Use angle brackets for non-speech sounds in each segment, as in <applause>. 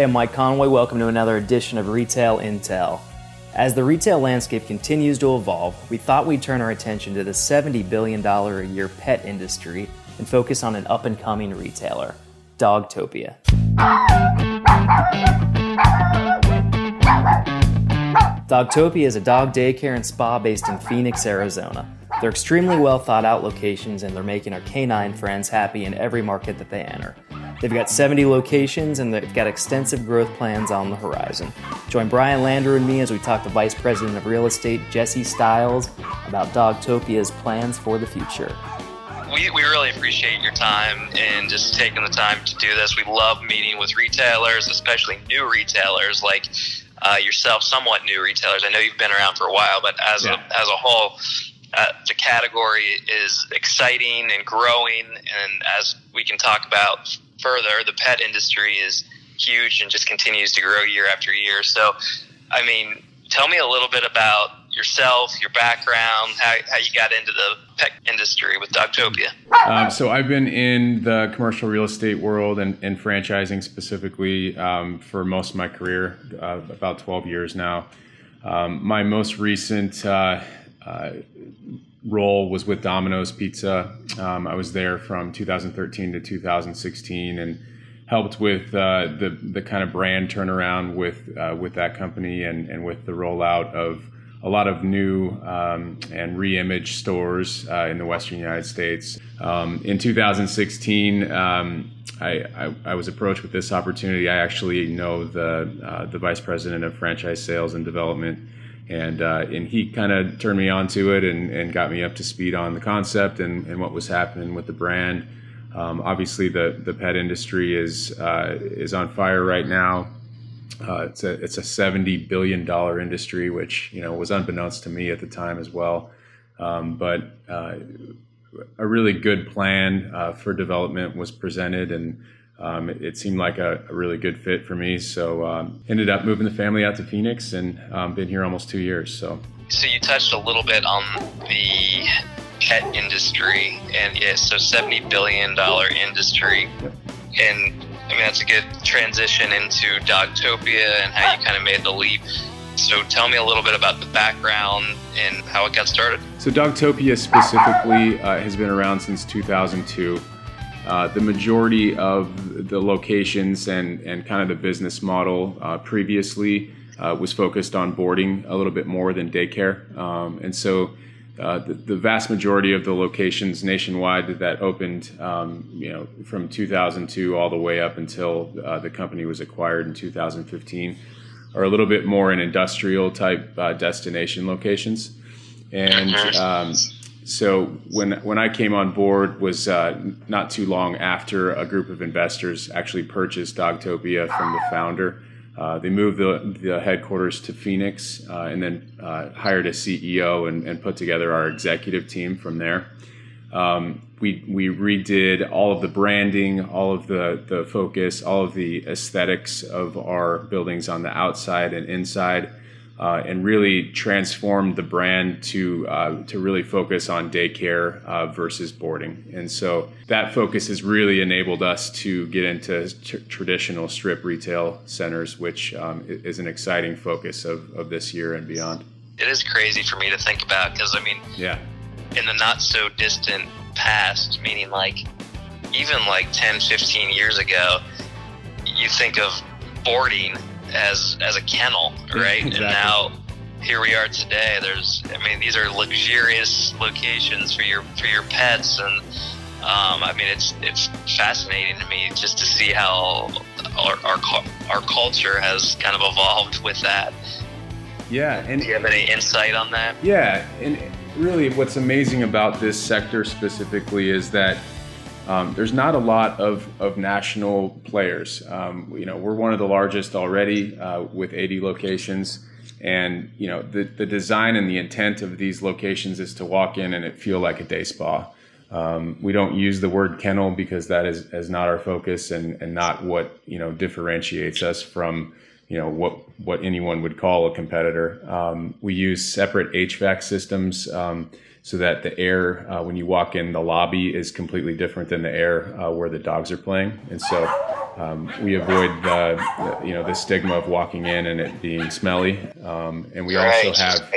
Hey, I'm Mike Conway. Welcome to another edition of Retail Intel. As the retail landscape continues to evolve, we thought we'd turn our attention to the $70 billion a year pet industry and focus on an up and coming retailer, Dogtopia. Dogtopia is a dog daycare and spa based in Phoenix, Arizona. They're extremely well thought out locations and they're making our canine friends happy in every market that they enter. They've got 70 locations and they've got extensive growth plans on the horizon. Join Brian Lander and me as we talk to Vice President of Real Estate Jesse Stiles about Dogtopia's plans for the future. We, we really appreciate your time and just taking the time to do this. We love meeting with retailers, especially new retailers like uh, yourself, somewhat new retailers. I know you've been around for a while, but as yeah. a, as a whole, uh, the category is exciting and growing. And as we can talk about further, the pet industry is huge and just continues to grow year after year. So, I mean, tell me a little bit about yourself, your background, how, how you got into the pet industry with Dogtopia. Um, so I've been in the commercial real estate world and, and franchising specifically um, for most of my career, uh, about 12 years now. Um, my most recent uh, uh, role was with Domino's Pizza. Um, I was there from 2013 to 2016 and helped with uh, the the kind of brand turnaround with uh, with that company and and with the rollout of a lot of new um, and re-image stores uh, in the Western United States. Um, in 2016, um, I, I, I, was approached with this opportunity. I actually know the uh, the vice president of franchise sales and development, and uh, and he kind of turned me on to it and, and got me up to speed on the concept and, and what was happening with the brand. Um, obviously, the the pet industry is uh, is on fire right now. Uh, it's a it's a seventy billion dollar industry, which you know was unbeknownst to me at the time as well. Um, but uh, a really good plan uh, for development was presented, and um, it, it, seemed like a, a, really good fit for me. So um, ended up moving the family out to Phoenix, and um, been here almost two years. So. So you touched a little bit on the pet industry, and yeah, so seventy billion dollar industry, yep. and I mean, that's a good transition into Dogtopia and how you kind of made the leap. So tell me a little bit about the background and how it got started. So Dogtopia specifically uh, has been around since 2002. Uh, the majority of the locations and, and kind of the business model uh, previously uh, was focused on boarding a little bit more than daycare. Um, and so uh, the, the, vast majority of the locations nationwide that opened, um, you know, from 2002 all the way up until uh, the company was acquired in 2015, are a little bit more in industrial type uh, destination locations. And um, so when when I came on board was uh, not too long after a group of investors actually purchased Dogtopia from the founder. Uh, they moved the, the, headquarters to Phoenix uh, and then uh, hired a CEO and, and, put together our executive team from there. Um, we, we redid all of the branding, all of the, the focus, all of the aesthetics of our buildings on the outside and inside uh, and really transformed the brand to uh, to really focus on daycare uh, versus boarding. And so that focus has really enabled us to get into t- traditional strip retail centers, which um, is an exciting focus of, of this year and beyond. It is crazy for me to think about because I mean, yeah, in the not so distant past, meaning like even like 10, 15 years ago, you think of boarding as as a kennel, <laughs> right? Exactly. And now here we are today. There's, I mean, these are luxurious locations for your for your pets, and um, I mean, it's it's fascinating to me just to see how our, our our culture has kind of evolved with that. Yeah, and do you have any insight on that? Yeah, and really, what's amazing about this sector specifically is that um, there's not a lot of, of national players. Um, you know, we're one of the largest already uh, with 80 locations. And, you know, the, the design and the intent of these locations is to walk in and it feel like a day spa. Um, we don't use the word kennel because that is, is not our focus and, and not what, you know, differentiates us from, you know what what anyone would call a competitor. Um, we use separate HVAC systems um, so that the air uh, when you walk in the lobby is completely different than the air uh, where the dogs are playing, and so um, we avoid the, you know the stigma of walking in and it being smelly. Um, and we also have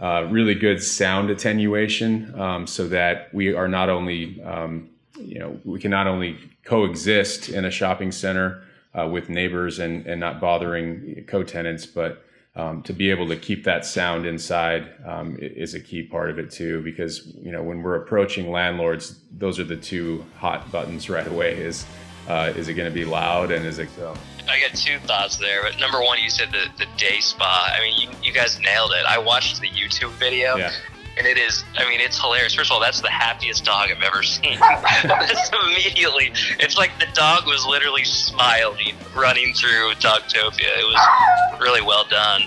uh, really good sound attenuation um, so that we are not only um, you know we can not only coexist in a shopping center uh, with neighbors and, and not bothering co-tenants but um, to be able to keep that sound inside um, is a key part of it too because you know when we're approaching landlords those are the two hot buttons right away is uh, is it going to be loud and is it so I got two thoughts there. But number one, you said the, the day spa. I mean, you, you guys nailed it. I watched the YouTube video. yeah And it is, I mean, it's hilarious. First of all, that's the happiest dog I've ever seen. <laughs> that's immediately, it's like the dog was literally smiling running through Dogtopia. It was really well done.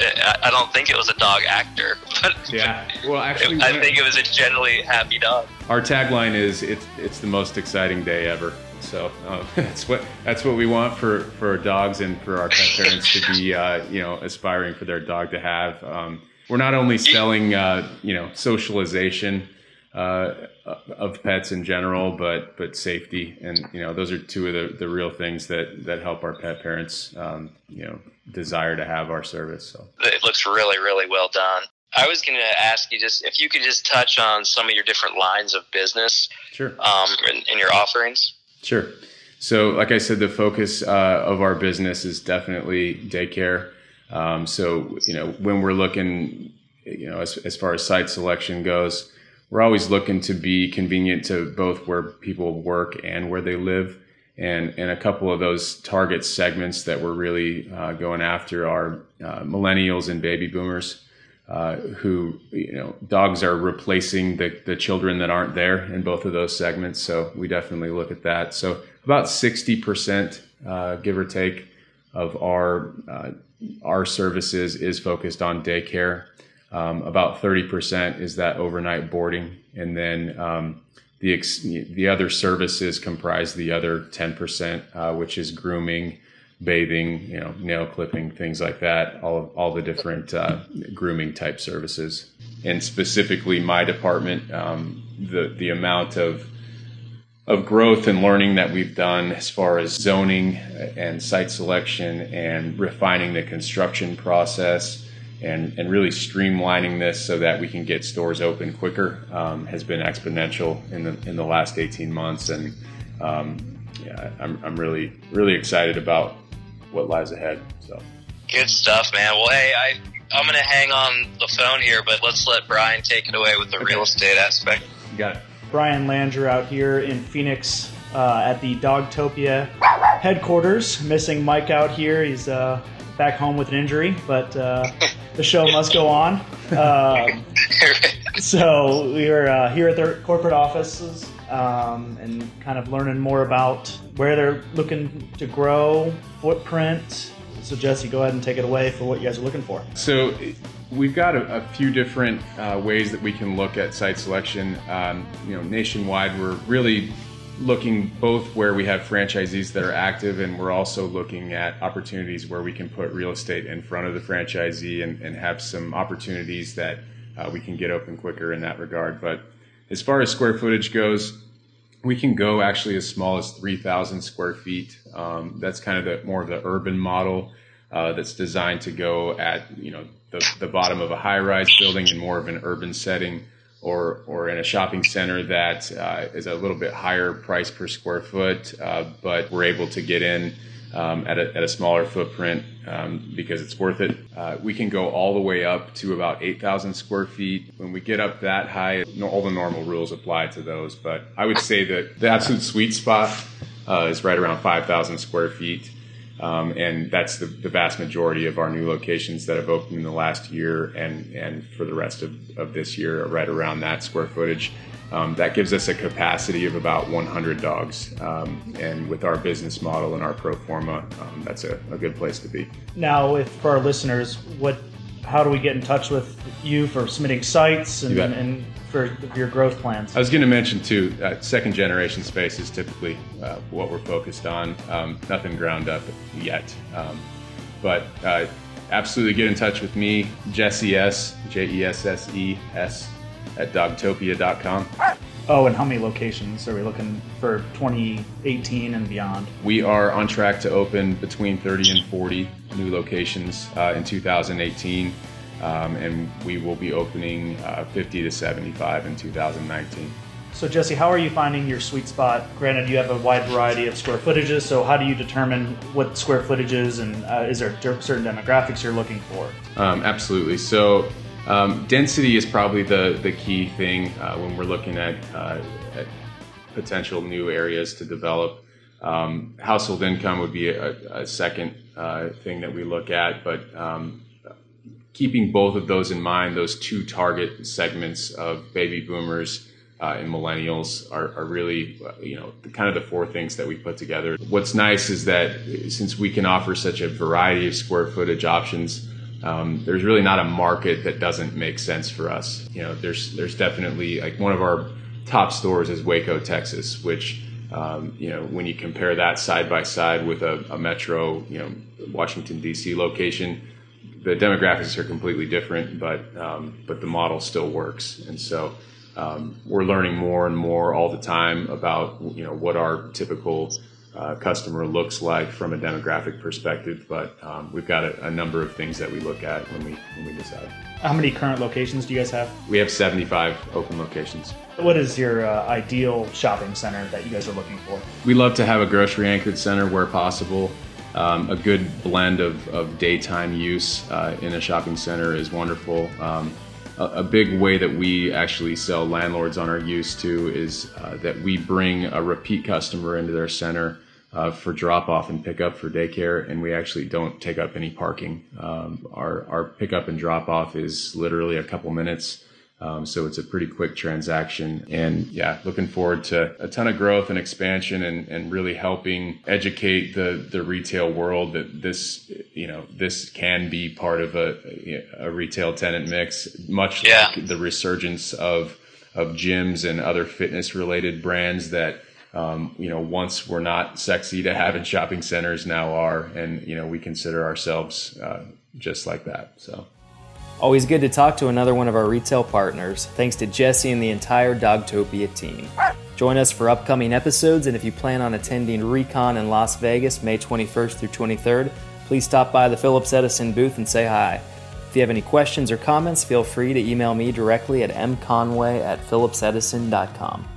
I I don't think it was a dog actor, <laughs> but yeah well actually I think it was a generally happy dog. our tagline is it's it's the most exciting day ever. So um, <laughs> that's what that's what we want for for our dogs and for our pet parents to be uh, you know aspiring for their dog to have. Um, we're not only selling uh, you know socialization uh, of pets in general, but but safety and you know those are two of the, the real things that that help our pet parents um, you know desire to have our service. So. It looks really, really well done. I was going to ask you just if you could just touch on some of your different lines of business Sure. um, in, in your offerings. Sure. So, like I said, the focus uh, of our business is definitely daycare. Um, so, you know, when we're looking, you know, as, as far as site selection goes, we're always looking to be convenient to both where people work and where they live. And, and a couple of those target segments that we're really uh, going after are uh, millennials and baby boomers. Uh, who you know dogs are replacing the, the children that aren't there in both of those segments so we definitely look at that so about 60% uh, give or take of our uh, our services is focused on daycare um, about 30% is that overnight boarding and then um, the ex- the other services comprise the other 10% uh, which is grooming bathing, you know, nail clipping, things like that, all of, all the different uh, grooming type services. And specifically, my department, um, the the amount of of growth and learning that we've done as far as zoning and site selection and refining the construction process and, and really streamlining this so that we can get stores open quicker um, has been exponential in the in the last 18 months and um, yeah, I'm, I'm really really excited about what lies ahead. So Good stuff, man. Well, hey, I I'm gonna hang on the phone here, but let's let Brian take it away with the real estate aspect. you got it. Brian Landry out here in Phoenix uh, at the Dogtopia headquarters. Missing Mike out here. He's uh, back home with an injury, but uh, the show must go on. Um, so we are uh, here at their corporate offices um, and kind of learning more about where they're looking to grow, footprint. So Jesse, go ahead and take it away for what you guys are looking for. So we've got a, a few different uh, ways that we can look at site selection. Um, you know, nationwide, we're really looking both where we have franchisees that are active, and we're also looking at opportunities where we can put real estate in front of the franchisee and, and have some opportunities that uh, we can get open quicker in that regard. But as far as square footage goes, we can go actually as small as 3,000 square feet. Um, that's kind of the more of the urban model uh, that's designed to go at you know the, the bottom of a high-rise building in more of an urban setting, or or in a shopping center that uh, is a little bit higher price per square foot, uh, but we're able to get in. Um, at, a, at a smaller footprint um, because it's worth it. Uh, we can go all the way up to about 8,000 square feet. When we get up that high, all the normal rules apply to those. But I would say that the absolute sweet spot uh, is right around 5,000 square feet. Um, and that's the, the vast majority of our new locations that have opened in the last year and, and for the rest of, of this year, right around that square footage. Um, that gives us a capacity of about 100 dogs. Um, and with our business model and our pro forma, um, that's a, a good place to be. Now, if for our listeners, what, how do we get in touch with you for submitting sites and, and for your growth plans? I was going to mention too, uh, second generation space is typically uh, what we're focused on. Um, nothing ground up yet. Um, but uh, absolutely get in touch with me, Jesse S, J E S S E S, at dogtopia.com. Oh, and how many locations are we looking for 2018 and beyond? We are on track to open between 30 and 40 new locations uh, in 2018, um, and we will be opening uh, 50 to 75 in 2019. So, Jesse, how are you finding your sweet spot? Granted, you have a wide variety of square footages, so how do you determine what square footage is, and uh, is there certain demographics you're looking for? Um, absolutely. So, um, density is probably the, the key thing uh, when we're looking at, uh, at, potential new areas to develop. Um, household income would be a, a second uh, thing that we look at, but um, keeping both of those in mind, those two target segments of baby boomers uh, and millennials are, are, really, uh, you know, kind of the four things that we put together. What's nice is that since we can offer such a variety of square footage options, um, there's really not a market that doesn't make sense for us. You know, there's there's definitely like one of our top stores is Waco, Texas, which um, you know when you compare that side by side with a, a metro, you know, Washington D.C. location, the demographics are completely different, but um, but the model still works, and so. Um, we're learning more and more all the time about you know what our typical uh, customer looks like from a demographic perspective, but um, we've got a, a, number of things that we look at when we when we decide. How many current locations do you guys have? We have 75 open locations. What is your uh, ideal shopping center that you guys are looking for? We love to have a grocery anchored center where possible. Um, a good blend of, of daytime use uh, in a shopping center is wonderful. Um, a, a, big way that we actually sell landlords on our use too is uh, that we bring a repeat customer into their center uh, for drop off and pickup for daycare, and we actually don't take up any parking. Um, our our pickup and drop off is literally a couple minutes. Um, so it's a pretty quick transaction. And yeah, looking forward to a ton of growth and expansion and, and really helping educate the, the retail world that this, you know, this can be part of a, a retail tenant mix, much yeah. like the resurgence of, of gyms and other fitness related brands that um, you know, once were not sexy to have in shopping centers, now are, and you know, we consider ourselves uh, just like that. So. Always good to talk to another one of our retail partners. Thanks to Jesse and the entire Dogtopia team. Join us for upcoming episodes, and if you plan on attending Recon in Las Vegas May 21st through 23rd, please stop by the Phillips Edison booth and say hi. If you have any questions or comments, feel free to email me directly at mconway at phillipsedison.com.